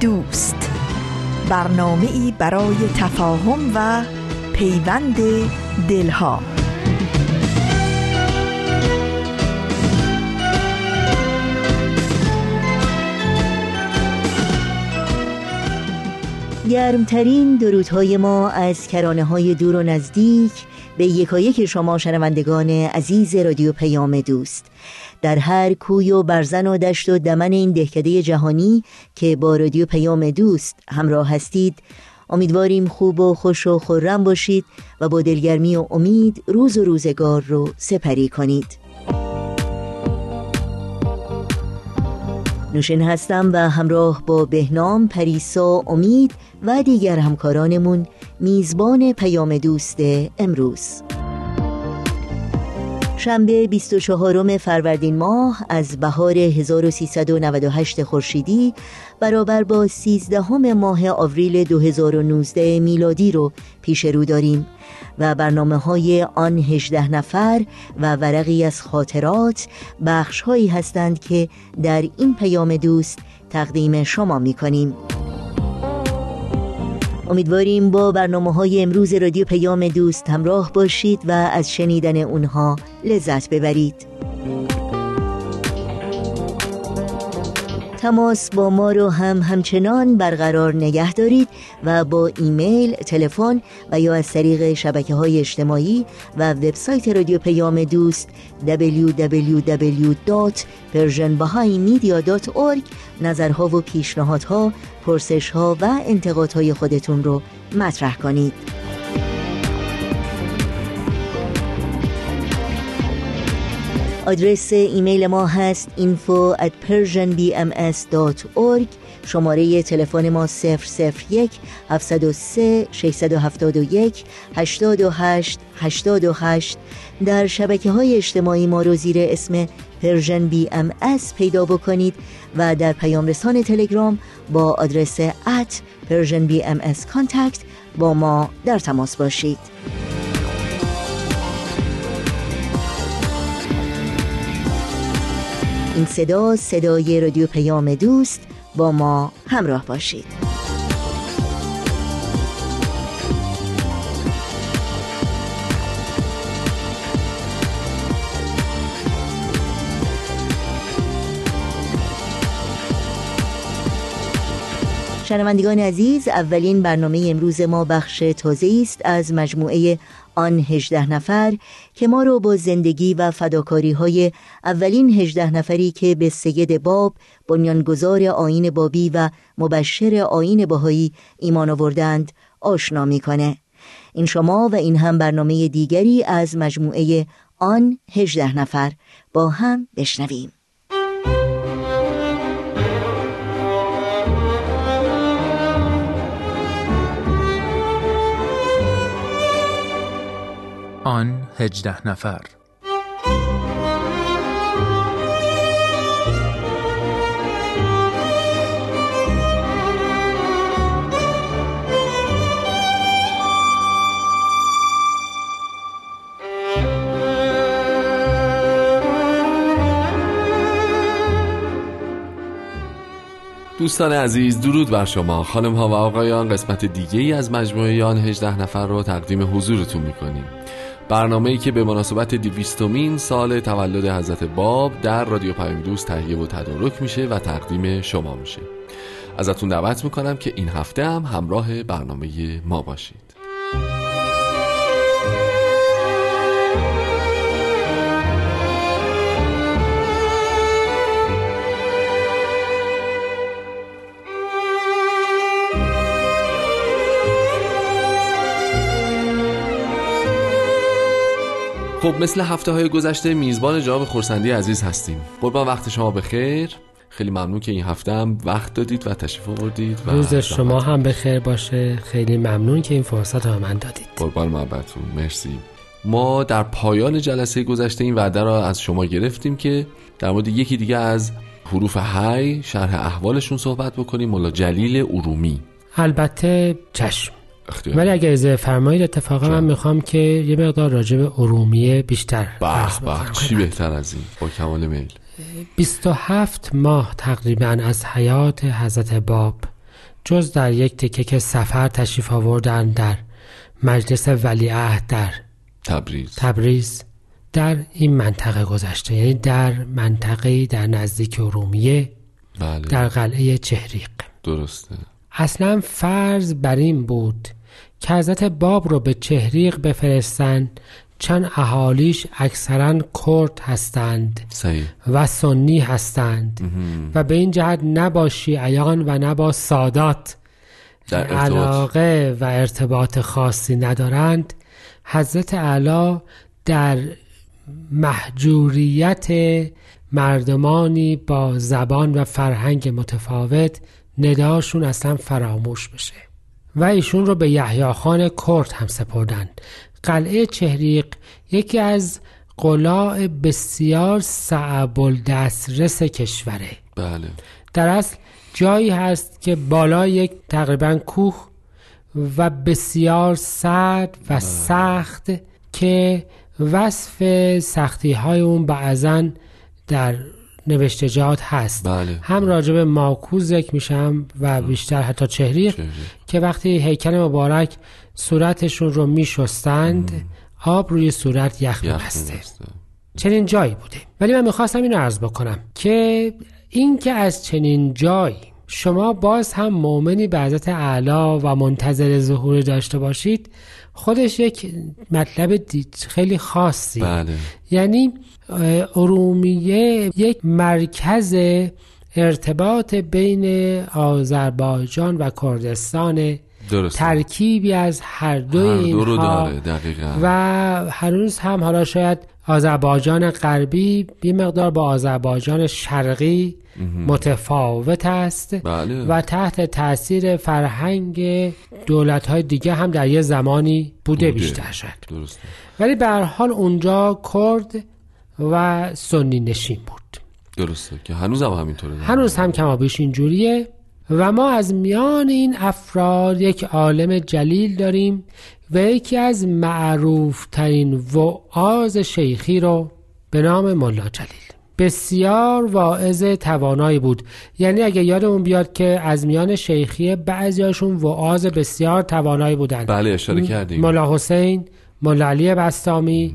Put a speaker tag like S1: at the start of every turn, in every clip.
S1: دوست. برنامه ای برای تفاهم و پیوند دلها.
S2: گرمترین درودهای ما از کرانه های دور و نزدیک به یکایک شما شنوندگان عزیز رادیو پیام دوست. در هر کوی و برزن و دشت و دمن این دهکده جهانی که با رادیو پیام دوست همراه هستید امیدواریم خوب و خوش و خورم باشید و با دلگرمی و امید روز و روزگار رو سپری کنید. نوشین هستم و همراه با بهنام پریسا امید و دیگر همکارانمون میزبان پیام دوست امروز. شنبه 24 فروردین ماه از بهار 1398 خورشیدی برابر با 13 ماه آوریل 2019 میلادی رو پیش رو داریم و برنامه های آن 18 نفر و ورقی از خاطرات بخش هستند که در این پیام دوست تقدیم شما می کنیم. امیدواریم با برنامه های امروز رادیو پیام دوست همراه باشید و از شنیدن اونها لذت ببرید. تماس با ما رو هم همچنان برقرار نگه دارید و با ایمیل، تلفن و یا از طریق شبکه های اجتماعی و وبسایت رادیو پیام دوست www.persianbahaimedia.org نظرها و پیشنهادها، پرسشها و انتقادهای خودتون رو مطرح کنید. آدرس ایمیل ما هست info at persianbms.org شماره تلفن ما 001 703 671 828 828 در شبکه های اجتماعی ما رو زیر اسم Persian BM پیدا بکنید و در پیام رسان تلگرام با آدرس at Persian BM contact با ما در تماس باشید. این صدا صدای رادیو پیام دوست با ما همراه باشید. شنوندگان عزیز اولین برنامه امروز ما بخش تازه است از مجموعه آن هجده نفر که ما رو با زندگی و فداکاری های اولین هجده نفری که به سید باب بنیانگذار آین بابی و مبشر آین باهایی ایمان آوردند آشنا می‌کنه. این شما و این هم برنامه دیگری از مجموعه آن هجده نفر. با هم بشنویم.
S3: آن هجده نفر. دوستان عزیز درود بر شما. خانم ها و آقایان قسمت دیگه ای از مجموعه آن 18 نفر رو تقدیم حضورتون می‌کنیم. برنامه‌ای که به مناسبت دیویستومین سال تولد حضرت باب در رادیو پیام دوست تهیه و تدارک میشه و تقدیم شما میشه. ازتون دعوت می‌کنم که این هفته هم همراه برنامه ما باشید. خب مثل هفته های گذشته میزبان جناب خورسندی عزیز هستیم. قربان وقت شما بخیر. خیلی ممنون که این هفته هم وقت دادید و تشریف آوردید و
S4: روز شما هم به خیر باشه. خیلی ممنون که این فرصت رو من دادید.
S3: قربان محبتتون مرسی. ما در پایان جلسه گذشته این وعده را از شما گرفتیم که در مورد یکی دیگه از حروف هی شرح احوالشون صحبت بکنیم. مولا جلیل ارومی.
S4: البته چشم.
S3: اختیار.
S4: ولی اگر از فرمایید اتفاقا من می‌خوام که یه مقدار راجع به ارومیه بیشتر
S3: به
S4: بکنم.
S3: چی بهتر از این؟ با کمال میل.
S4: 27 ماه تقریبا از حیات حضرت باب جز در یک تکه که سفر تشریف آوردن در مجلس ولیعهد در
S3: تبریز.
S4: تبریز در این منطقه گذشته یعنی در منطقه در نزدیک ارومیه
S3: بله.
S4: در قلعه چهریق.
S3: درسته.
S4: اصلا فرض بر این بود که حضرت باب رو به چهریق بفرستن چون اهالیش اکثرا کرد هستند
S3: صحیح.
S4: و سنی هستند. و به این جهت نبا شیعیان و نبا سادات. علاقه و ارتباط خاصی ندارند. حضرت اعلی در محجوریت مردمانی با زبان و فرهنگ متفاوت نداشون اصلا فراموش بشه. و ایشون رو به یحیی خان کرد هم سپردند. قلعه چهریق یکی از قلاع بسیار صعب الدسترس کشوره.
S3: بله.
S4: در اصل جایی هست که بالای یک تقریبا کوه و بسیار سرد و سخت که وصف سختی های اون بعضا در نوشتجات هست
S3: بله.
S4: هم راجب ماکوز ذکر میشم و بیشتر حتی چهریق. که وقتی هیکل مبارک صورتشون رو میشستند آب روی صورت یخ می‌بسته. چنین جایی بوده ولی من می‌خواستم اینو عرض بکنم که این که از چنین جایی شما باز هم مؤمنی به حضرت اعلی و منتظر ظهور داشته باشید. خودش یک مطلب خیلی خاصی.
S3: بله.
S4: یعنی ارومیه یک مرکز ارتباط بین آذربایجان و کردستان.
S3: درسته.
S4: ترکیبی از هر دو
S3: هر دو رو
S4: اینها.
S3: داره دقیقا.
S4: و هنوز هم حالا شاید آذربایجان غربی یه مقدار با آذربایجان شرقی متفاوت است
S3: بله.
S4: و تحت تاثیر فرهنگ دولت های دیگه هم در یه زمانی بوده,
S3: بوده.
S4: بیشتر شد
S3: درسته.
S4: ولی به حال اونجا کرد و سنی نشین بود.
S3: درسته. که هنوز هم همینطوره.
S4: هنوز هم کمابیش اینجوریه و ما از میان این افراد یک عالم جلیل داریم و یکی از معروف ترین وعاز شیخی رو به نام ملا جلیل. بسیار واعظ توانایی بود. یعنی اگه یادمون بیاد که از میان شیخی بعضیاشون وعاز بسیار توانایی بودن.
S3: بله اشاره کردیم.
S4: ملا حسین ملا علی بستامی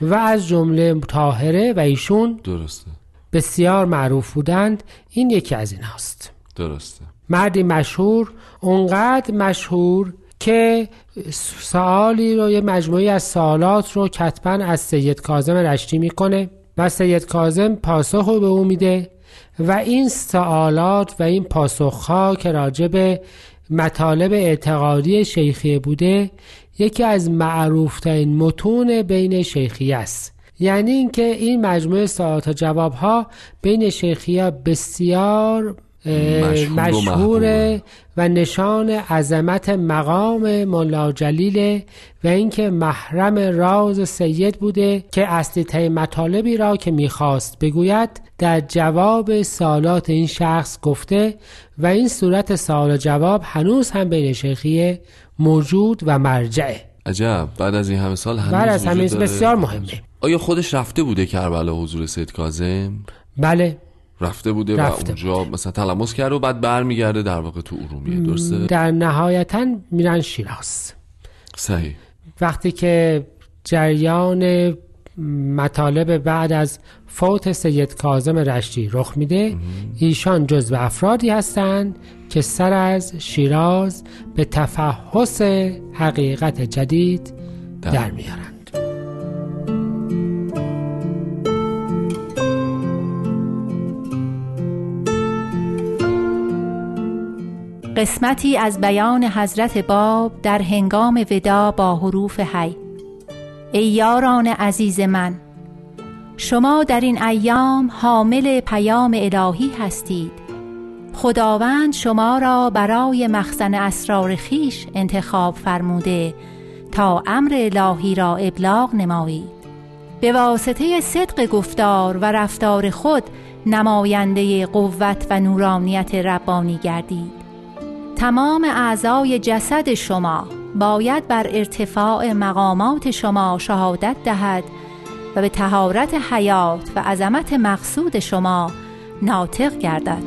S4: و از جمله طاهره و ایشون
S3: درسته.
S4: بسیار معروف بودند. این یکی از این هاست.
S3: درسته.
S4: مردی مشهور اونقدر مشهور که سوالی رو یه مجموعی از سوالات رو کتبا از سید کازم رشتی می‌کنه. و سید کازم پاسخ رو به او میده و این سوالات و این پاسخها که راجع به مطالب اعتقادی شیخیه بوده یکی از معروفترین متون بین شیخیه است. یعنی اینکه این مجموعه سوالات و جوابها بین شیخیه بسیار اه،
S3: مشهور و
S4: مشهوره و نشان عظمت مقام ملا جلیله و اینکه محرم راز سید بوده که اصلی ترین مطالبی را که می‌خواست بگوید در جواب سالات این شخص گفته و این صورت سوال و جواب هنوز هم بین شیخیه موجود و مرجعه
S3: عجب. بعد از این همه سال هنوز
S4: بعد از
S3: داره؟
S4: بسیار مهمه.
S3: آیا خودش رفته بوده کربلا حضور سید کاظم؟
S4: بله.
S3: رفته بوده
S4: رفته
S3: و اونجا مثلا تلمس کرده و بعد برمیگرده در واقع تو ارومیه. درسته؟
S4: در نهایتا میرن شیراز.
S3: صحیح.
S4: وقتی که جریان مطالب بعد از فوت سید کاظم رشتی رخ میده ایشان جزو افرادی هستند که سر از شیراز به تفحص حقیقت جدید در میارند
S5: قسمتی از بیان حضرت باب در هنگام ودا با حروف حی. ای یاران عزیز من شما در این ایام حامل پیام الهی هستید. خداوند شما را برای مخزن اسرار خیش انتخاب فرموده تا امر الهی را ابلاغ نمایید. به واسطه صدق گفتار و رفتار خود نماینده قوت و نورانیت ربانی گردید. تمام اعضای جسد شما باید بر ارتفاع مقامات شما شهادت دهد و به تهارت حیات و عظمت مقصود شما ناطق گردد.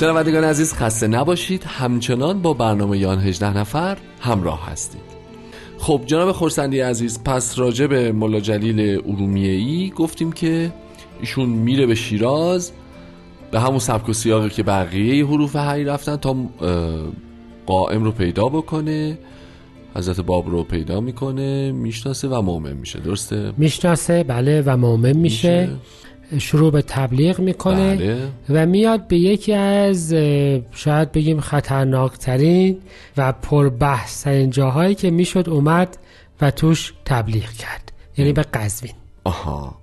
S3: شنوندگان عزیز خسته نباشید همچنان با برنامه یان 18 نفر همراه هستید خب جناب خورسندی عزیز پس راجع به ملا جلیل ارومیه ای گفتیم که ایشون میره به شیراز به همون سبک و سیاقی که بقیه حروف هی رفتن تا قائم رو پیدا بکنه حضرت باب رو پیدا می‌کنه می‌شناسه و مؤمن میشه درسته؟
S4: می‌شناسه بله و مؤمن میشه, میشه. شروع به تبلیغ می‌کنه بله. و میاد به یکی از شاید بگیم خطرناکترین و پربحثترین جاهایی که می‌شد اومد و توش تبلیغ کرد. یعنی به قزوین.
S3: آها.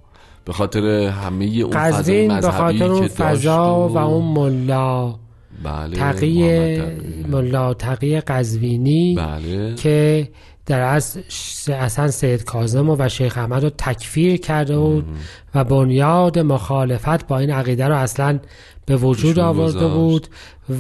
S3: به خاطر همه اون
S4: قزوین به خاطر اون فضا و... اون ملا. بله تقی. ملا تقی قزوینی بله. که در از اصلا سید کازم و شیخ احمد رو تکفیر کرده بود و بنیاد مخالفت با این عقیده رو اصلا به وجود آورده بود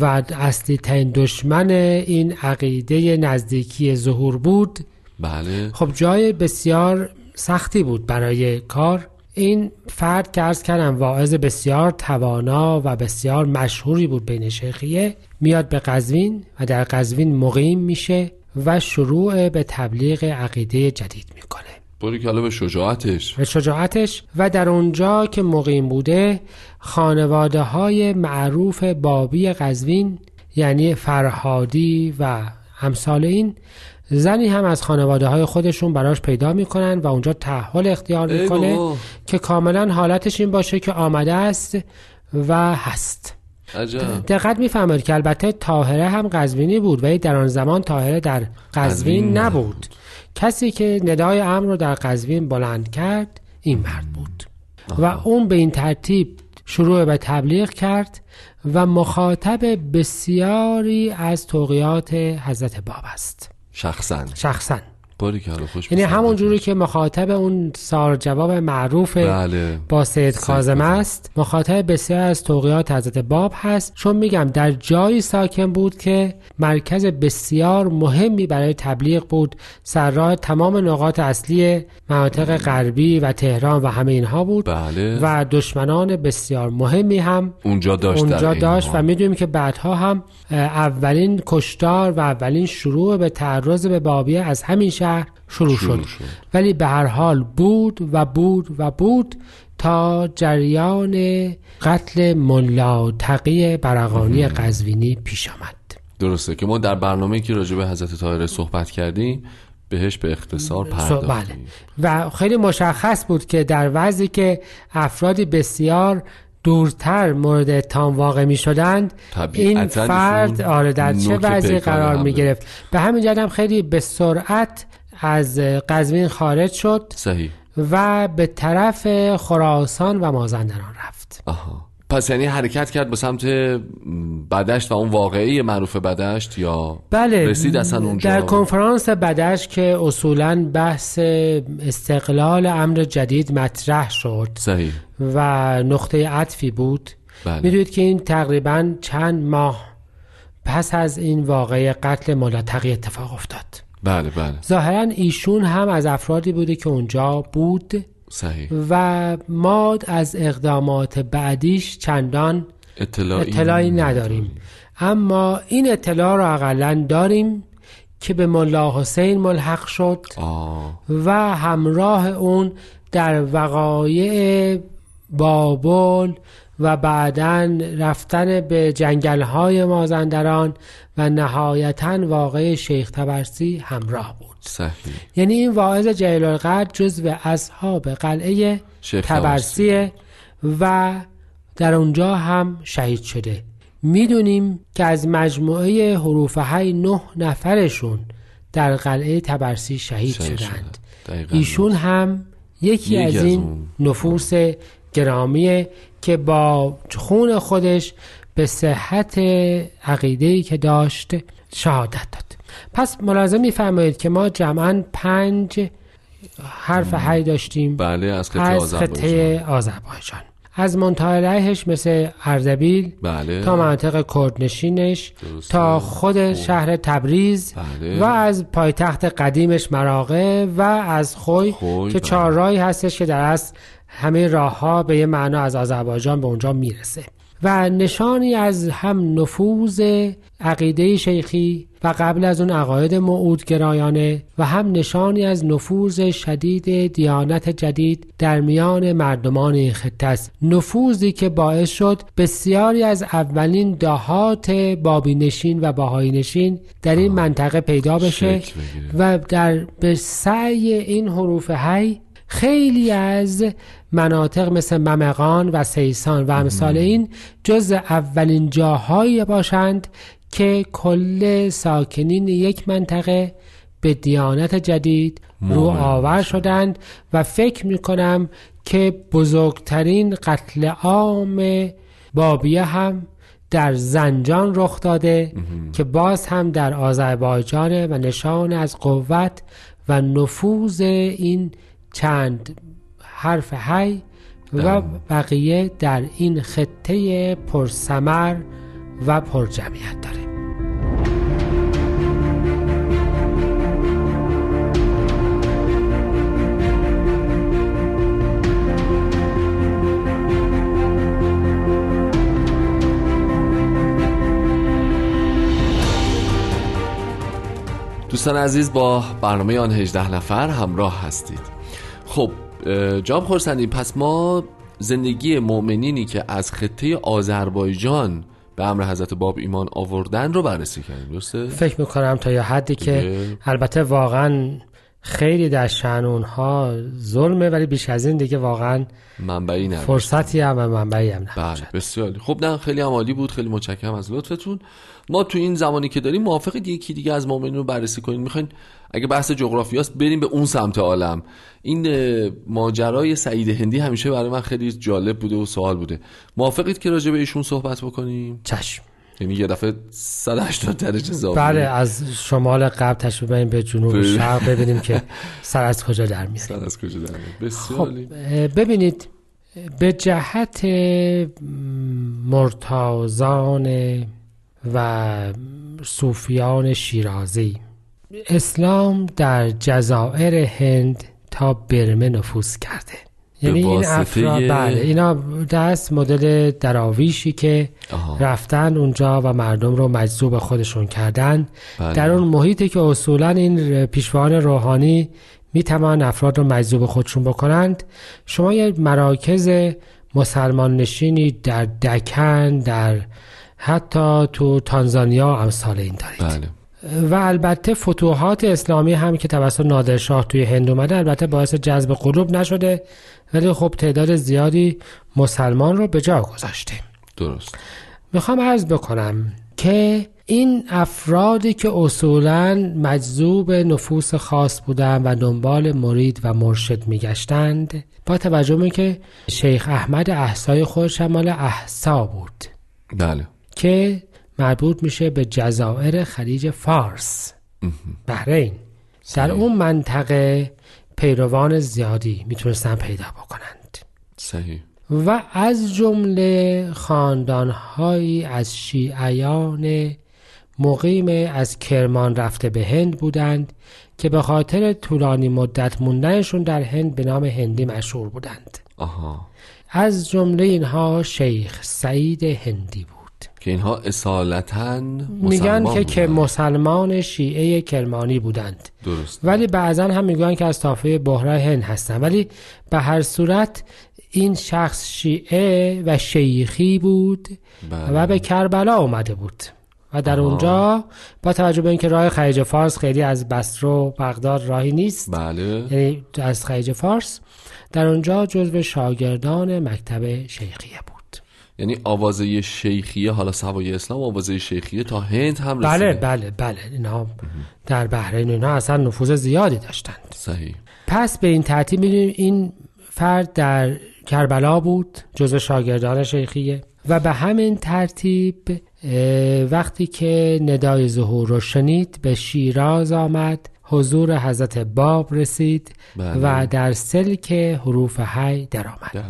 S4: و اصلی ترین دشمن این عقیده نزدیکی ظهور بود.
S3: بله.
S4: خب جای بسیار سختی بود برای کار. این فرد که ارز کردم واعظ بسیار توانا و بسیار مشهوری بود بین شیخیه میاد به قزوین و در قزوین مقیم میشه. و شروع به تبلیغ عقیده جدید می‌کنه.
S3: باری که به شجاعتش.
S4: به شجاعتش و در اونجا که مقیم بوده خانواده های معروف بابی قزوین یعنی فرهادی و همسال این زنی هم از خانواده های خودشون براش پیدا می‌کنن و اونجا تحول اختیار می‌کنه که کاملا حالتش این باشه که آمده است و هست.
S3: عجب.
S4: دقت می‌فهمید که البته تاهره هم قزوینی بود ولی در آن زمان تاهره در قزوین نبود. کسی که ندای امر رو در قزوین بلند کرد این مرد بود. و اون به این ترتیب شروع به تبلیغ کرد و مخاطب بسیاری از توقیات حضرت باب است.
S3: شخصا.
S4: شخصا.
S3: باری که خوش
S4: یعنی همون جوری که مخاطب اون سار جواب معروف
S3: بله.
S4: با سید کازم است. مخاطب بسیار از توقیات حضرت باب هست. چون میگم در جایی ساکن بود که مرکز بسیار مهمی برای تبلیغ بود. سرراه تمام نقاط اصلی مناطق غربی و تهران و همه اینها بود.
S3: بله.
S4: و دشمنان بسیار مهمی هم
S3: اونجا داشت,
S4: اونجا داشت و می‌دونیم که بعدها هم اولین کشتار و اولین شروع به تعرض به بابیه از همین شهر شروع, شد. ولی به هر حال بود و بود و بود تا جریان قتل ملا تقی برقانی قزوینی پیش آمد.
S3: درسته که ما در برنامه که راجع به حضرت طاهره صحبت کردیم بهش به اختصار پرداختیم.
S4: بله. و خیلی مشخص بود که در وضعی که افرادی بسیار دورتر مورد اتهام واقع می شدند این فرد آره در چه وضعی قرار می گرفت به همین جد خیلی به سرعت از قزوین خارج شد
S3: صحیح.
S4: و به طرف خراسان و مازندران رفت.
S3: آها. پس یعنی حرکت کرد به سمت بدشت و اون واقعی معروف بدشت یا
S4: بله
S3: رسید اصلا اونجا؟
S4: در کنفرانس بدشت که اصولا بحث استقلال امر جدید مطرح شد
S3: صحیح.
S4: و نقطه عطفی بود. بله. می‌دونید که این تقریبا چند ماه پس از این واقعه قتل ملاتقی اتفاق افتاد.
S3: بله بله.
S4: ظاهرا ایشون هم از افرادی بوده که اونجا بود
S3: صحیح.
S4: و ما از اقدامات بعدیش چندان
S3: اطلاعی,
S4: اطلاعی نداریم. اما این اطلاع رو اقلا داریم که به ملا حسین ملحق شد
S3: آه.
S4: و همراه اون در وقایع بابل و بعدا رفتن به جنگل های مازندران و نهایتا واقع شیخ تبرسی همراه بود.
S3: صحیح.
S4: یعنی این واعظ جلیل القدر جزو اصحاب قلعه تبرسیه و در اونجا هم شهید شده. می‌دونیم که از مجموعه حروف هی نه نفرشون در قلعه تبرسی شهید,
S3: شهید
S4: شدند. ایشون. هم یکی از این نفوس گرامیه که با خون خودش به صحت عقیده‌ای که داشت شهادت داد. پس ملاحظه میفرمایید که ما جمعا پنج حرف حی داشتیم.
S3: بله از خطه آذربایجان.
S4: از منطقه مثل اردبیل
S3: بله
S4: تا مناطق کردنشینش. تا خود شهر تبریز
S3: بله.
S4: و از پایتخت قدیمش مراغه و از خوی,
S3: خوی،
S4: که
S3: بله.
S4: چهار راهی هستش که در اصل همه راه ها به یه معنا از آذربایجان به اونجا می‌رسه و نشانی از هم نفوذ عقیده شیخی و قبل از اون عقاید موعود گرایانه و هم نشانی از نفوذ شدید دیانت جدید در میان مردمان این خطه است نفوذی که باعث شد بسیاری از اولین دهات بابی نشین و باهایی نشین در این منطقه پیدا بشه. و در به سعی این حروف هی خیلی از مناطق مثل ممقان و سیسان و امثال این جز اولین جاهایی باشند که کل ساکنین یک منطقه به دیانت جدید رو آور شدند و فکر می کنم که بزرگترین قتل عام بابیه هم در زنجان رخ داده که باز هم در آذربایجان و نشان از قوت و نفوذ این چند حرف هی و بقیه در این خطه پرسمر و پرجمعیت داره.
S3: دوستان عزیز با برنامه آن 18 نفر همراه هستید. خب جام خورسندی پس ما زندگی مؤمنینی که از خطه آذربایجان به امر حضرت باب ایمان آوردن رو بررسی کردیم درسته؟
S4: فکر می‌کنم تا یا حدی که
S3: دیگه.
S4: البته واقعا خیلی در شأن اونها ظلمه ولی بیش از این دیگه واقعا
S3: منبعی نه
S4: فرصتی هم و منبعی هم
S3: بله بسیار. خب نه خیلی هم عالی بود خیلی متشکرم از لطفتون ما تو این زمانی که داریم موافقید یکی دیگه از مؤمنین رو بررسی کنیم می‌خواین اگه بحث جغرافیاست بریم به اون سمت عالم. این ماجرای سعید هندی همیشه برای من خیلی جالب بوده و سوال بوده. موافقید که راجع به ایشون صحبت بکنیم؟
S4: چشم.
S3: یعنی یه دفعه 180 درجه زاویه
S4: بله از شمال غرب تشریف ببریم به جنوب
S3: بله.
S4: شرق ببینیم که سر از کجا در میاد
S3: سر از کجا در؟ بسیار
S4: خب ببینید به جهت مرتازان و صوفیان شیرازی اسلام در جزایر هند تا برمه نفوذ کرده. یعنی این افراد بله اینا دست مدل دراویشی که
S3: آها.
S4: رفتن اونجا و مردم رو مجذوب خودشون کردن.
S3: بله.
S4: در اون محیطی که اصولا این پیشوان روحانی می‌توان افراد رو مجذوب خودشون بکنند. شما یه مراکز مسلمان نشینی در دکن در حتی تو تانزانیا امثال این دارید
S3: بله.
S4: و البته فتوحات اسلامی هم که توسط نادرشاه توی هند اومده البته باعث جذب قلوب نشده. ولی خب تعداد زیادی مسلمان رو به جا گذاشته.
S3: درست.
S4: می‌خوام عرض بکنم که این افرادی که اصولا مجذوب نفوس خاص بودند و دنبال مرید و مرشد میگشتند با توجه به که شیخ احمد احسای خودش هم مال احسا بود.
S3: بله.
S4: که مربوط میشه به جزایر خلیج فارس. بحرین. در اون منطقه پیروان زیادی می‌تونستن پیدا بکنند.
S3: صحیح.
S4: و از جمله خاندانهایی از شیعیان مقیم از کرمان رفته به هند بودند که به خاطر طولانی مدت موندنشون در هند به نام هندی مشهور بودند.
S3: آها.
S4: از جمله اینها شیخ سعید هندی بود.
S3: که اینها اصالتا
S4: میگن که که مسلمان شیعه کرمانی بودند.
S3: درست.
S4: ولی بعضا هم میگن که از طایفه بحرا هند هستن. ولی به هر صورت این شخص شیعه و شیخی بود
S3: بله.
S4: و به کربلا اومده بود. و در اونجا با توجه به اینکه راه خلیج فارس خیلی از بصره و بغداد راهی نیست
S3: بله.
S4: یعنی از خلیج فارس در اونجا جزو شاگردان مکتب شیخیه بود.
S3: یعنی آوازه شیخیه حالا سوای اسلام آوازه شیخیه تا هند هم
S4: بله
S3: رسیده.
S4: بله بله اینا در بحرین اینا اصلا نفوذ زیادی داشتند.
S3: صحیح.
S4: پس به این ترتیب می‌دونیم این فرد در کربلا بود جزو شاگردان شیخیه و به همین ترتیب وقتی که ندای ظهور رو شنید به شیراز آمد حضور حضرت باب رسید
S3: بله.
S4: و در سلک حروف حی درآمد.
S3: در-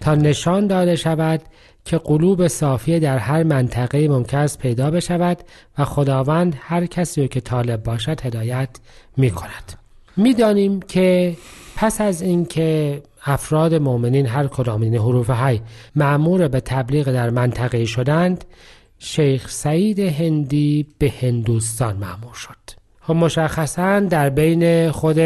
S4: تا نشان داده شود که قلوب صافیه در هر منطقه ممکن است پیدا بشود و خداوند هر کسی رو که طالب باشد هدایت می کند می‌دانیم که پس از اینکه افراد مؤمنین هر کدام این حروف حی معمور به تبلیغ در منطقه شدند شیخ سعید هندی به هندوستان معمور شد. خب مشخصا در بین خود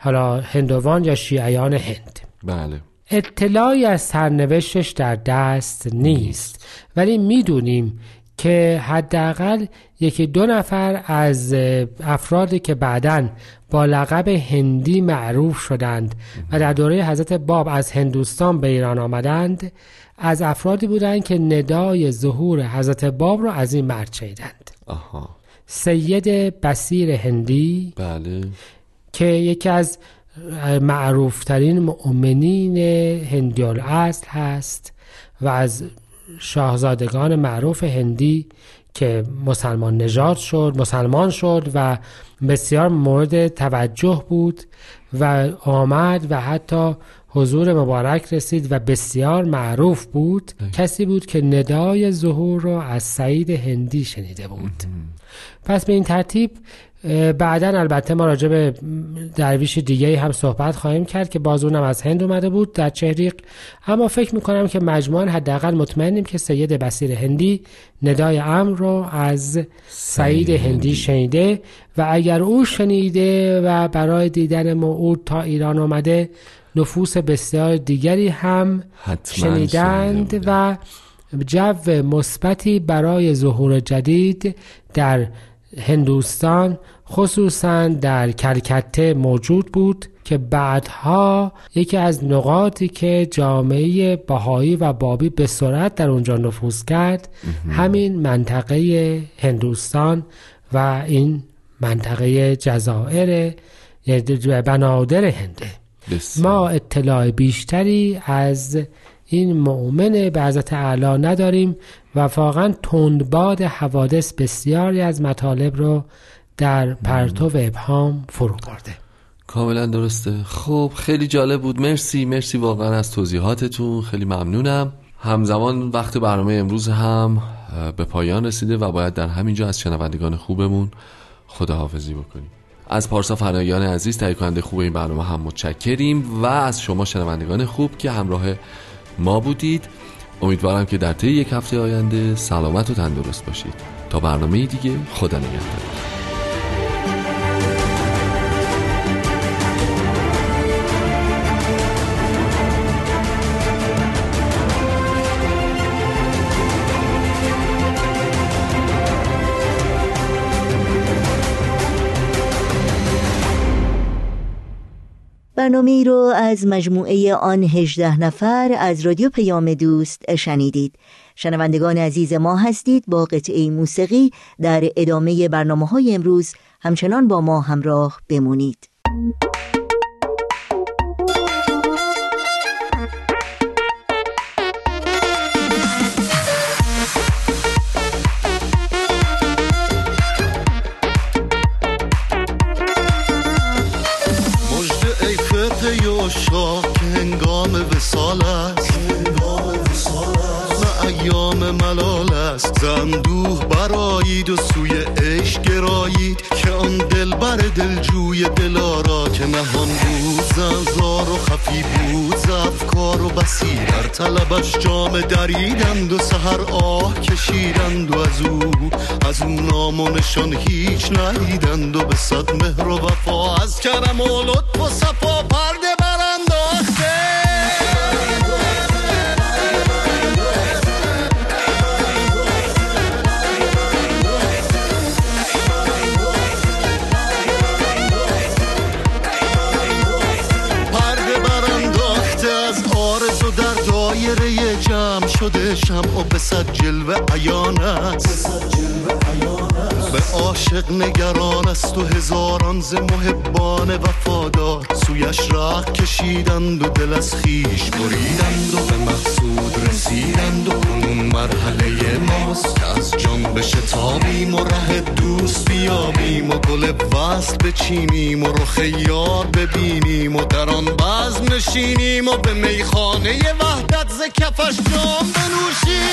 S4: حالا هندوان یا شیعیان هند.
S3: بله.
S4: اطلاعی از سرنوشتش در دست نیست. ولی می‌دونیم که حداقل یکی دو نفر از افرادی که بعدا با لقب هندی معروف شدند و در دوره حضرت باب از هندوستان به ایران آمدند از افرادی بودند که ندای ظهور حضرت باب را از این مرد شنیدند. سید بسیر هندی
S3: بله.
S4: که یکی از معروفترین مؤمنین هندیال اصل هست و از شاهزادگان معروف هندی که مسلمان نژاد شد مسلمان شد و بسیار مورد توجه بود و آمد و حتی حضور مبارک رسید و بسیار معروف بود. کسی بود که ندای ظهور را از سعید هندی شنیده بود. پس به این ترتیب بعدا البته ما راجع به درویش دیگه هم صحبت خواهیم کرد که باز اونم از هند اومده بود در چهریق. اما فکر می‌کنم که مجموعا حداقل مطمئنیم که سید بسیر هندی ندای امر رو از سعید هندی شنیده و اگر او شنیده و برای دیدن موعود تا ایران آمده نفوس بسیار دیگری هم شنیدند
S3: شنیده
S4: و جو مثبتی برای ظهور جدید در هندوستان خصوصا در کلکته موجود بود که بعدها یکی از نقاطی که جامعه بهایی و بابی به سرعت در اونجا نفوذ کرد همین منطقه هندوستان و این منطقه جزایر یعنی بنادر هنده. ما اطلاع بیشتری از این مؤمن به حضرت اعلی نداریم. و واقعا تندباد حوادث بسیاری از مطالب رو در پرتو ابهام فرو برده.
S3: کاملا درسته. خب خیلی جالب بود. مرسی مرسی واقعا از توضیحاتتون. خیلی ممنونم. همزمان وقت برنامه امروز هم به پایان رسیده و باید در همینجا از شنوندگان خوبمون خداحافظی بکنیم. از پارسا فنایان عزیز تهیه کننده خوب این برنامه هم متشکریم و از شما شنوندگان خوب که همراه ما بودید. امیدوارم که در طی یک هفته آینده سلامت و تندرست باشید. تا برنامه دیگه خدا نگهدار.
S2: برنامه رو از مجموعه آن هجده نفر از رادیو پیام دوست شنیدید. شنوندگان عزیز ما هستید با قطعه موسیقی در ادامه برنامه های امروز. همچنان با ما همراه بمونید.
S6: دلجوی دلارا که نهان بود زنزار و خفی بود زفکار و بسی در طلبش جام دریدند و سهر آه کشیدند و از او از او نام و نشان هیچ ندیدند و به صد مهر و وفا از کرم و لطف و صفا شمع و به صد جلوه عیان است. به عاشق نگران است و هزاران ز محبان وفادار. سویش راه کشیدند و دل از خیش بریدند و به مقصود رسیدند و کنون مرحله ماست. که از جان بشتابیم و ره دوست بیابیم و گل وصل بچینیم و رخ یار ببینیم و در نشینیم و به میخانه وحدت ز کفش جام بنوشیم.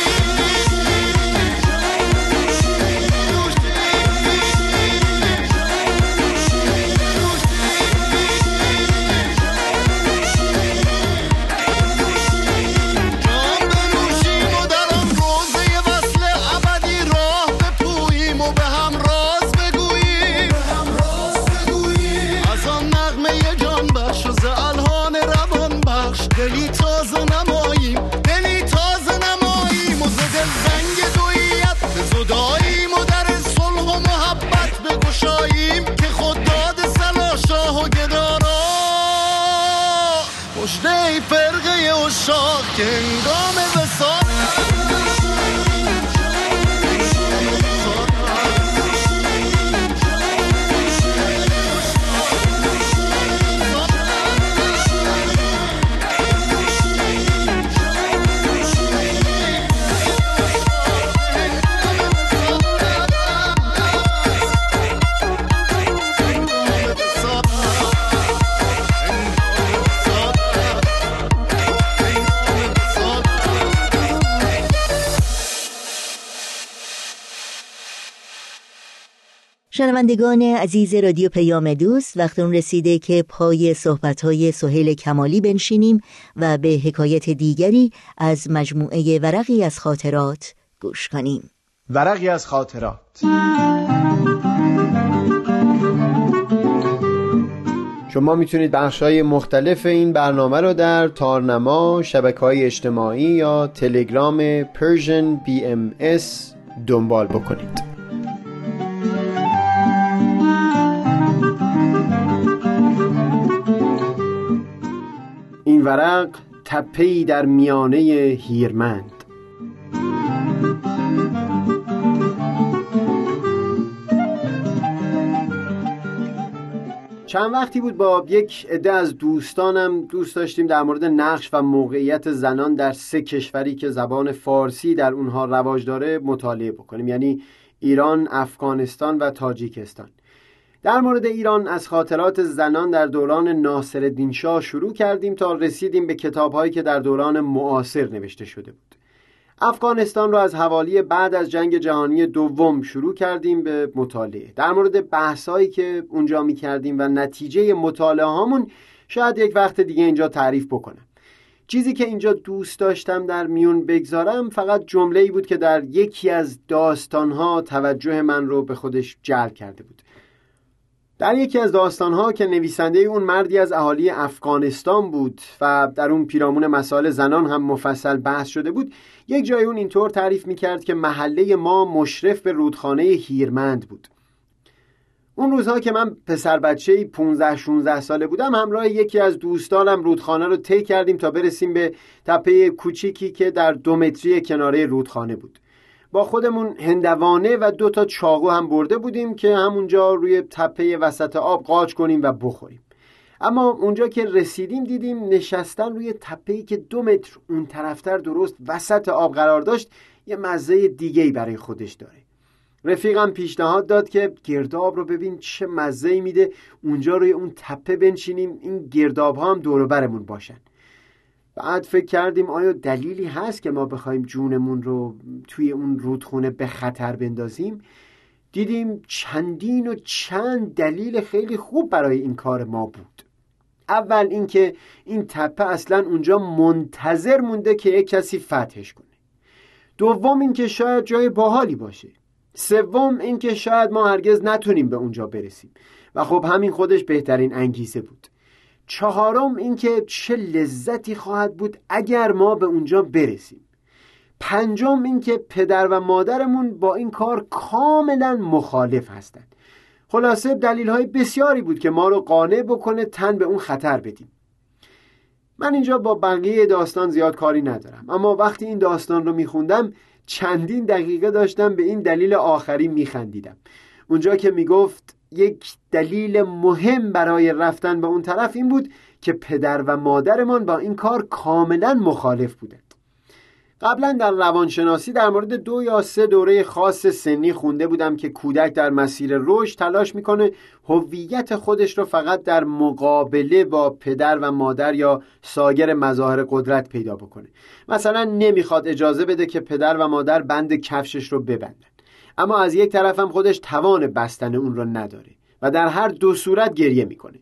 S2: شنوندگان عزیز رادیو پیام دوست وقت اون رسیده که پای صحبتهای سهیل کمالی بنشینیم و به حکایت دیگری از مجموعه ورقی از خاطرات گوش کنیم.
S7: ورقی از خاطرات. شما می‌تونید بخش های مختلف این برنامه رو در تارنما، شبکه های اجتماعی یا تلگرام Persian BMS دنبال بکنید. ورق تپهی در میانه هیرمند. چند وقتی بود با یک عده از دوستانم دوست داشتیم در مورد نقش و موقعیت زنان در سه کشوری که زبان فارسی در اونها رواج داره مطالعه بکنیم. یعنی ایران، افغانستان و تاجیکستان. در مورد ایران از خاطرات زنان در دوران ناصر شاه شروع کردیم تا رسیدیم به کتابهایی که در دوران معاصر نوشته شده بود. افغانستان را از حوالی بعد از جنگ جهانی دوم شروع کردیم به مطالعه. در مورد بحثهایی که اونجا می کردیم و نتیجه مطالعه هامون شاید یک وقت دیگه اینجا تعریف بکنم. چیزی که اینجا دوست داشتم در میون بگذارم فقط جمله ای بود که در یکی از داستانها توجه من رو به خودش جلب کرده بود. در یکی از داستانها که نویسنده اون مردی از اهالی افغانستان بود و در اون پیرامون مسائل زنان هم مفصل بحث شده بود یک جای اون اینطور تعریف می‌کرد که محله ما مشرف به رودخانه هیرمند بود. اون روزها که من پسر بچه 15 16 ساله بودم همراه یکی از دوستانم رودخانه رو طی کردیم تا برسیم به تپه کوچیکی که در دو متری کناره رودخانه بود. با خودمون هندوانه و دو تا چاقو هم برده بودیم که همونجا روی تپه وسط آب قاچ کنیم و بخوریم. اما اونجا که رسیدیم دیدیم نشستن روی تپهی که دو متر اون طرفتر درست وسط آب قرار داشت یه مزه دیگه برای خودش داره. رفیقم پیشنهاد داد که گرداب رو ببین چه مزه میده. اونجا روی اون تپه بنشینیم. این گرداب ها هم دور برمون باشن. بعد فکر کردیم آیا دلیلی هست که ما بخوایم جونمون رو توی اون رودخونه به خطر بندازیم؟ دیدیم چندین و چند دلیل خیلی خوب برای این کار ما بود. اول اینکه این تپه اصلا اونجا منتظر مونده که یک کسی فتحش کنه. دوم اینکه شاید جای باحالی باشه. سوم اینکه شاید ما هرگز نتونیم به اونجا برسیم. و خب همین خودش بهترین انگیزه بود. چهارم اینکه چه لذتی خواهد بود اگر ما به اونجا برسیم. پنجم اینکه پدر و مادرمون با این کار کاملا مخالف هستند. خلاصه دلیل های بسیاری بود که ما رو قانع بکنه تن به اون خطر بدیم. من اینجا با بقیه داستان زیاد کاری ندارم اما وقتی این داستان رو میخوندم چندین دقیقه داشتم به این دلیل آخری میخندیدم. اونجا که می‌گفت یک دلیل مهم برای رفتن به اون طرف این بود که پدر و مادرمان با این کار کاملا مخالف بودند. قبلا در روانشناسی در مورد دو یا سه دوره خاص سنی خونده بودم که کودک در مسیر رشد تلاش می‌کنه هویت خودش رو فقط در مقابله با پدر و مادر یا سایر مظاهر قدرت پیدا بکنه. مثلا نمی‌خواد اجازه بده که پدر و مادر بند کفشش رو ببندن. اما از یک طرف هم خودش توان بستن اون رو نداره و در هر دو صورت گریه می‌کنه.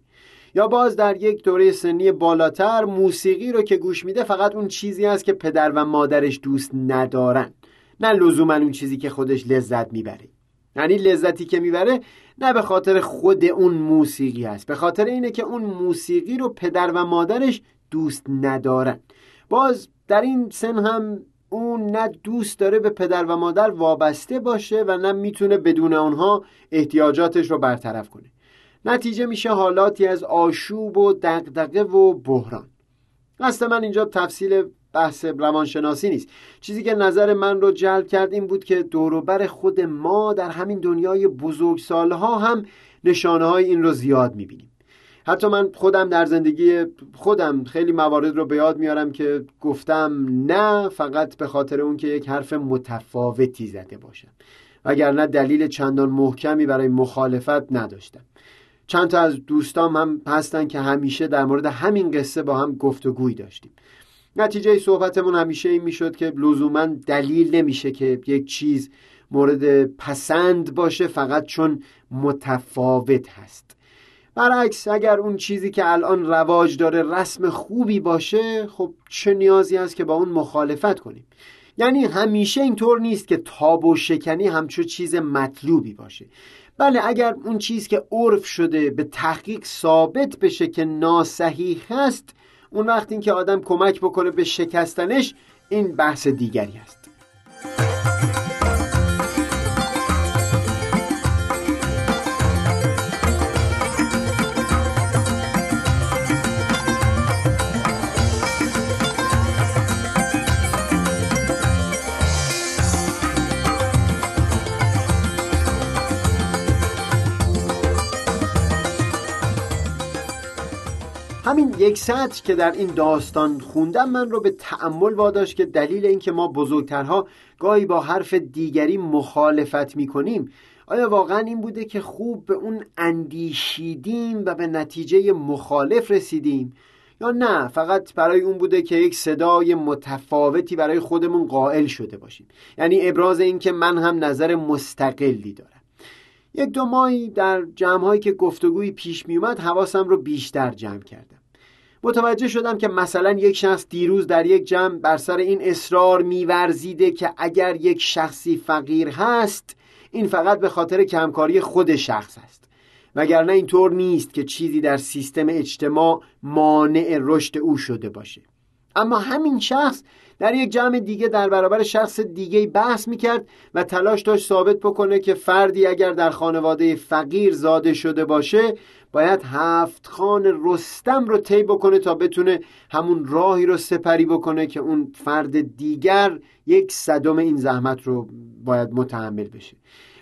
S7: یا باز در یک دوره سنی بالاتر موسیقی رو که گوش میده فقط اون چیزی است که پدر و مادرش دوست ندارن. نه لزوما اون چیزی که خودش لذت می‌بره. یعنی لذتی که می‌بره نه به خاطر خود اون موسیقی هست به خاطر اینه که اون موسیقی رو پدر و مادرش دوست ندارن. باز در این سن هم اون نه دوست داره به پدر و مادر وابسته باشه و نه می‌تونه بدون اونها احتیاجاتش رو برطرف کنه. نتیجه میشه حالاتی از آشوب و دقدقه و بحران. قصد من اینجا تفصیل بحث روانشناسی نیست. چیزی که نظر من رو جلب کرد این بود که دوروبر خود ما در همین دنیای بزرگ سالها هم نشانه های این رو زیاد می‌بینیم. حتی من خودم در زندگی خودم خیلی موارد رو به یاد میارم که گفتم نه فقط به خاطر اون که یک حرف متفاوتی زده باشم. وگرنه دلیل چندان محکمی برای مخالفت نداشتم. چند تا از دوستام هم هستن که همیشه در مورد همین قصه با هم گفتگوی داشتیم. نتیجه صحبتمون همیشه این می‌شد که لزوما دلیل نمیشه که یک چیز مورد پسند باشه فقط چون متفاوت هست. برعکس اگر اون چیزی که الان رواج داره رسم خوبی باشه خب چه نیازی هست که با اون مخالفت کنیم؟ یعنی همیشه اینطور نیست که تاب و شکنی همچو چیز مطلوبی باشه. بله اگر اون چیز که عرف شده به تحقیق ثابت بشه که ناسحیح هست اون وقت این که آدم کمک بکنه به شکستنش این بحث دیگری است همین یک سطر که در این داستان خوندم من رو به تأمل واداشت که دلیل اینکه ما بزرگترها گاهی با حرف دیگری مخالفت می‌کنیم. آیا واقعا این بوده که خوب به اون اندیشیدیم و به نتیجه مخالف رسیدیم؟ یا نه فقط برای اون بوده که یک صدای متفاوتی برای خودمون قائل شده باشیم؟ یعنی ابراز اینکه من هم نظر مستقلی دارم. یک دو ماهی در جمعهایی که گفتگوی پیش می اومد حواسم رو بیشتر جمع کردم. متوجه شدم که مثلا یک شخص دیروز در یک جمع بر سر این اصرار میورزیده که اگر یک شخصی فقیر هست این فقط به خاطر کمکاری خود شخص است. وگرنه اینطور نیست که چیزی در سیستم اجتماع مانع رشد او شده باشه. اما همین شخص در یک جمع دیگه در برابر شخص دیگه بحث می‌کرد و تلاش داشت ثابت بکنه که فردی اگر در خانواده فقیر زاده شده باشه باید هفت خان رستم رو طی بکنه تا بتونه همون راهی رو سپری بکنه که اون فرد دیگر یک صدم این زحمت رو باید متحمل بشه.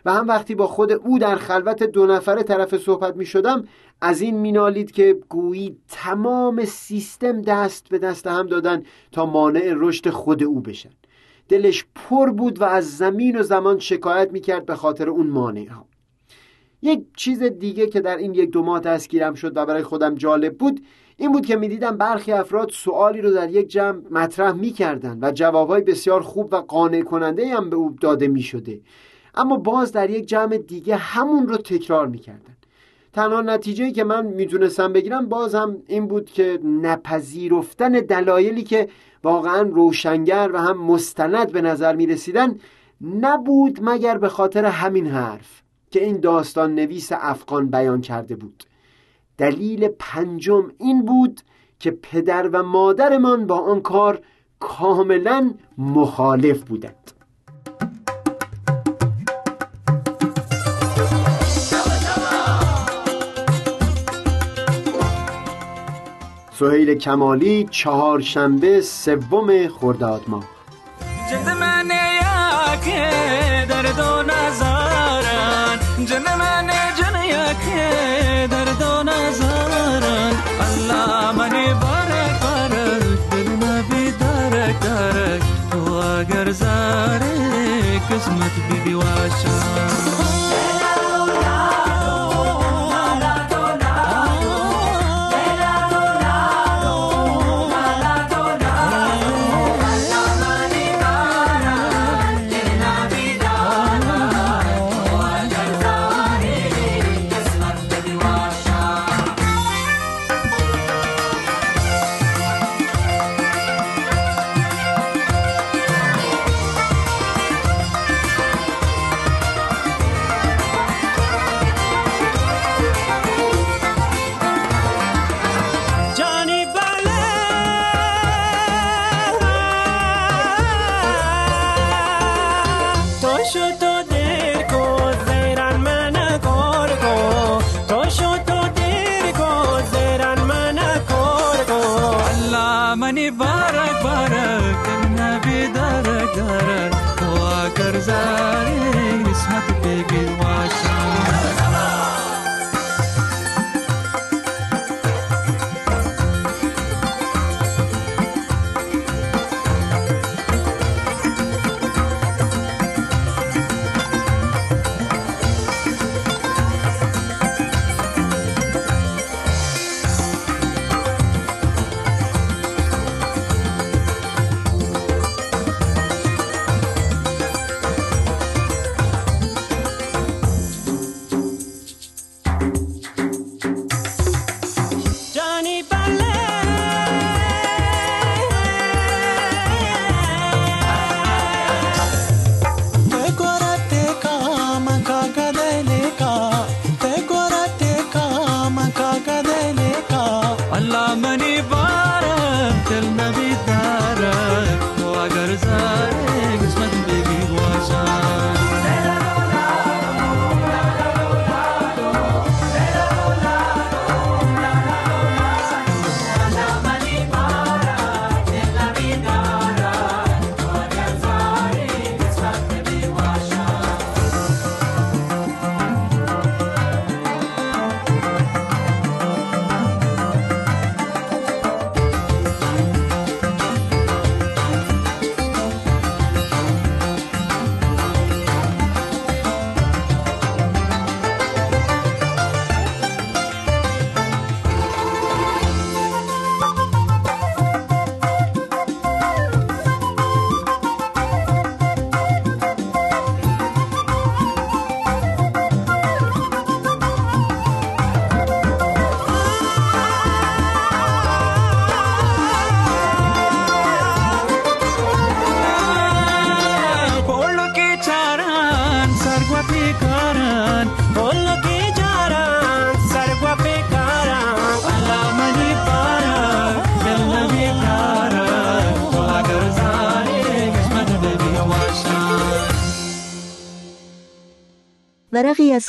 S7: و هم وقتی با خود او در خلوت دو نفره طرف صحبت می شدم از این مینالید که گویی تمام سیستم دست به دست هم دادن تا مانع رشد خود او بشن. دلش پر بود و از زمین و زمان شکایت می‌کرد به خاطر اون مانع ها یک چیز دیگه که در این یک دو ماه دستگیرم شد و برای خودم جالب بود این بود که می‌دیدم برخی افراد سوالی رو در یک جمع مطرح می‌کردن و جوابهای بسیار خوب و قانع کننده هم به او داده می‌شده. اما باز در یک جمع دیگه همون رو تکرار می‌کردن. تنها نتیجه که من می‌تونستم بگیرم باز هم این بود که نپذیرفتن دلایلی که واقعا روشنگر و هم مستند به نظر می‌رسیدن نبود مگر به خاطر همین حرف. که این داستان نویس افغان بیان کرده بود. دلیل پنجم این بود که پدر و مادرمان با آن کار کاملا مخالف بودند. سهیل کمالی چهارشنبه سوم خرداد ماه.
S8: اگر زاره قسمت بیدی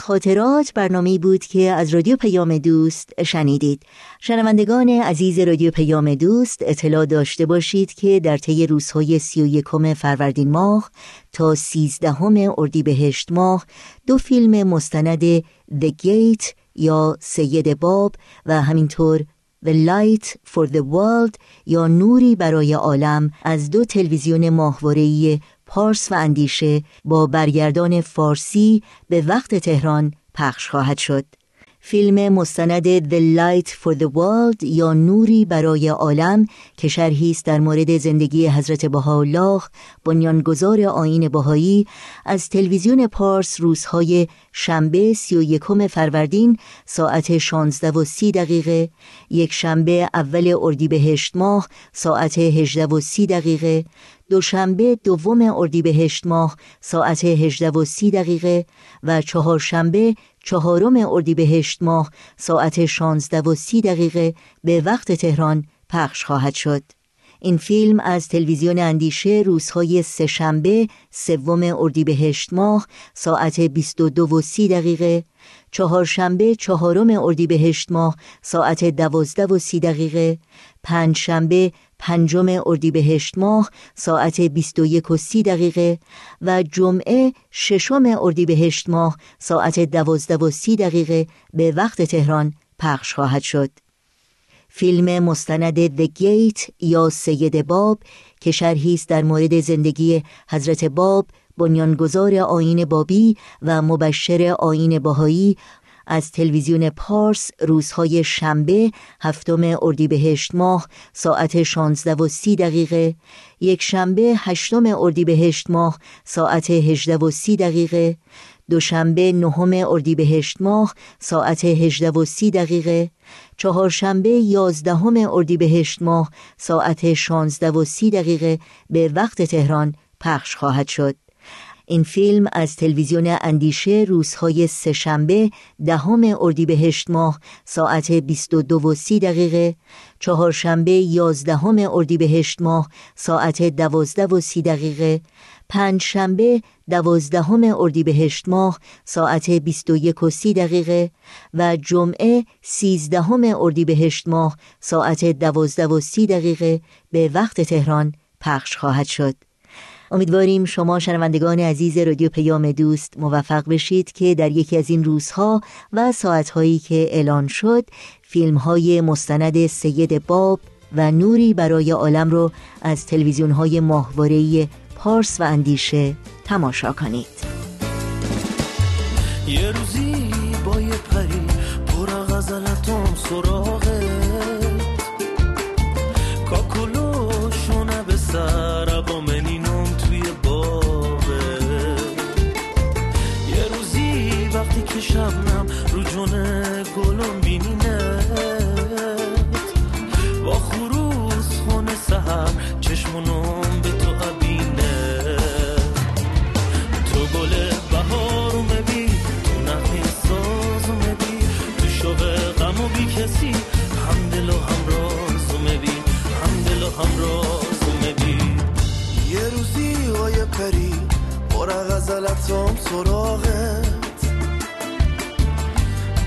S2: خاطرات برنامه بود که از رادیو پیام دوست شنیدید. شنوندگان عزیز رادیو پیام دوست اطلاع داشته باشید که در طی روزهای سی و یکم فروردین ماه تا سیزدهم اردیبهشت ماه دو فیلم مستند The Gate یا سید باب و همینطور The Light for the World یا نوری برای عالم از دو تلویزیون ماهواره‌ای پارس و اندیشه با برگردان فارسی به وقت تهران پخش خواهد شد. فیلم مستند The Light for the World یا نوری برای عالم که شرحی است در مورد زندگی حضرت بهاءالله بنیانگذار آین بهایی از تلویزیون پارس روزهای شنبه سی و یکم فروردین ساعت 16 و سی دقیقه یک شنبه اول اردیبهشت ماه ساعت 18 و سی دقیقه دوشنبه دوم اردیبهشت ماه ساعت 18 و سی دقیقه و چهارشنبه چهارم اردیبهشت ماه ساعت 16 و سی دقیقه به وقت تهران پخش خواهد شد. این فیلم از تلویزیون اندیشه روزهای سهشنبه سوم اردیبهشت ماه ساعت 22 و سی دقیقه چهارشنبه چهارم اردیبهشت ماه ساعت دوازده و سی دقیقه. پنجشنبه پنجم اردیبهشت ماه ساعت 21 و سی دقیقه. و جمعه ششم اردیبهشت ماه ساعت دوازده و سی دقیقه. به وقت تهران پخش خواهد شد. فیلم مستند The Gate یا سید باب که شرحی است در مورد زندگی حضرت باب بنیانگذار آین بابی و مبشر آین باهایی از تلویزیون پارس روزهای شنبه هفتم اردیبهشت ماه ساعت 16 و 30 دقیقه یک شنبه هشتم اردیبهشت ماه ساعت 18 و 30 دقیقه دوشنبه نهم اردیبهشت ماه ساعت 18 و 30 دقیقه چهارشنبه یازدهم اردیبهشت ماه ساعت 16 و 30 دقیقه به وقت تهران پخش خواهد شد. این فیلم از تلویزیون اندیشه روزهای سهشنبه دهم اردیبهشت ماه ساعت 22 و 30 دقیقه چهارشنبه یازدهم اردیبهشت ماه ساعت 12 و 30 دقیقه پنج شنبه دوازدهم اردیبهشت ماه ساعت 21 و 30 دقیقه و جمعه سیزدهم اردیبهشت ماه ساعت 12 و 30 دقیقه به وقت تهران پخش خواهد شد. امیدواریم شما شنوندگان عزیز رادیو پیام دوست موفق بشید که در یکی از این روزها و ساعتهایی که اعلان شد فیلم های مستند سید باب و نوری برای عالم رو از تلویزیون های پارس و اندیشه تماشا کنید.
S9: یه روزی با یه پری پر غزلتم سراغه غزلتم سراغت.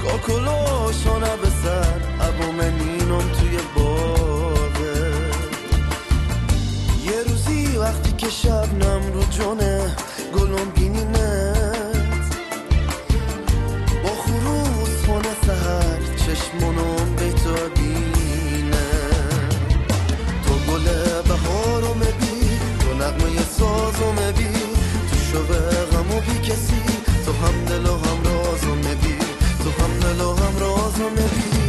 S9: کاکلو شانه به سر ابو منینم توی باغه یه روزی وقتی که شبنم رو جونه گلم بینینت با خروز خونه سهر چشمونم به تو بینه. تو گل بهارو مبی تو نقمه سازو مبی شوق غم و بی کسی. تو هم دل و هم رازو مبی تو هم دل و هم رازو مبی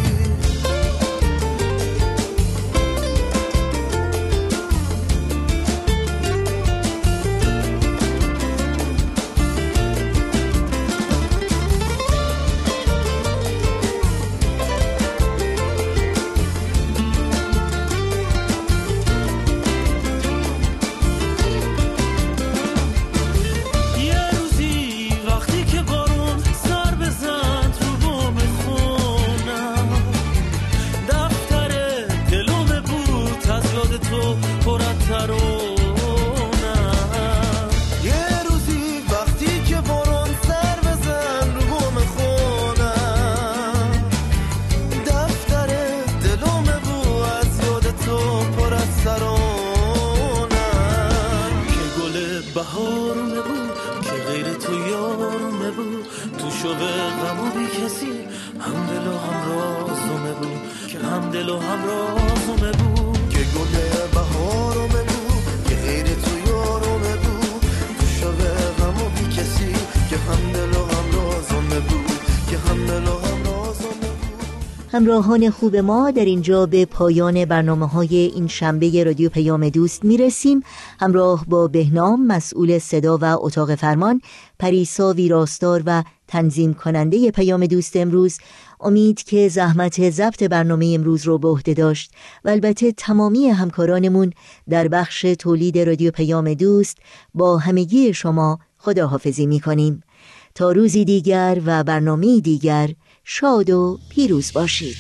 S9: ترونم که گل بهارونه بود که غیر تو یارونه بود. تو شوق غم و بی کسی هم دل و هم رازومه بود. که هم دل و هم رازومه بود. که گل بهارونه بود که غیر تو یارونه بود. تو شوق غم و بی کسی که هم دل و هم رازومه بود. که هم دل و
S2: همراهان خوب ما در اینجا به پایان برنامه های این شنبه رادیو پیام دوست می رسیم همراه با بهنام مسئول صدا و اتاق فرمان پریسا ویراستار و تنظیم کننده پیام دوست امروز. امید که زحمت ضبط برنامه امروز رو به عهده داشت. و البته تمامی همکارانمون در بخش تولید رادیو پیام دوست با همگی شما خداحافظی می کنیم تا روزی دیگر و برنامه دیگر شاد و پیروز باشید.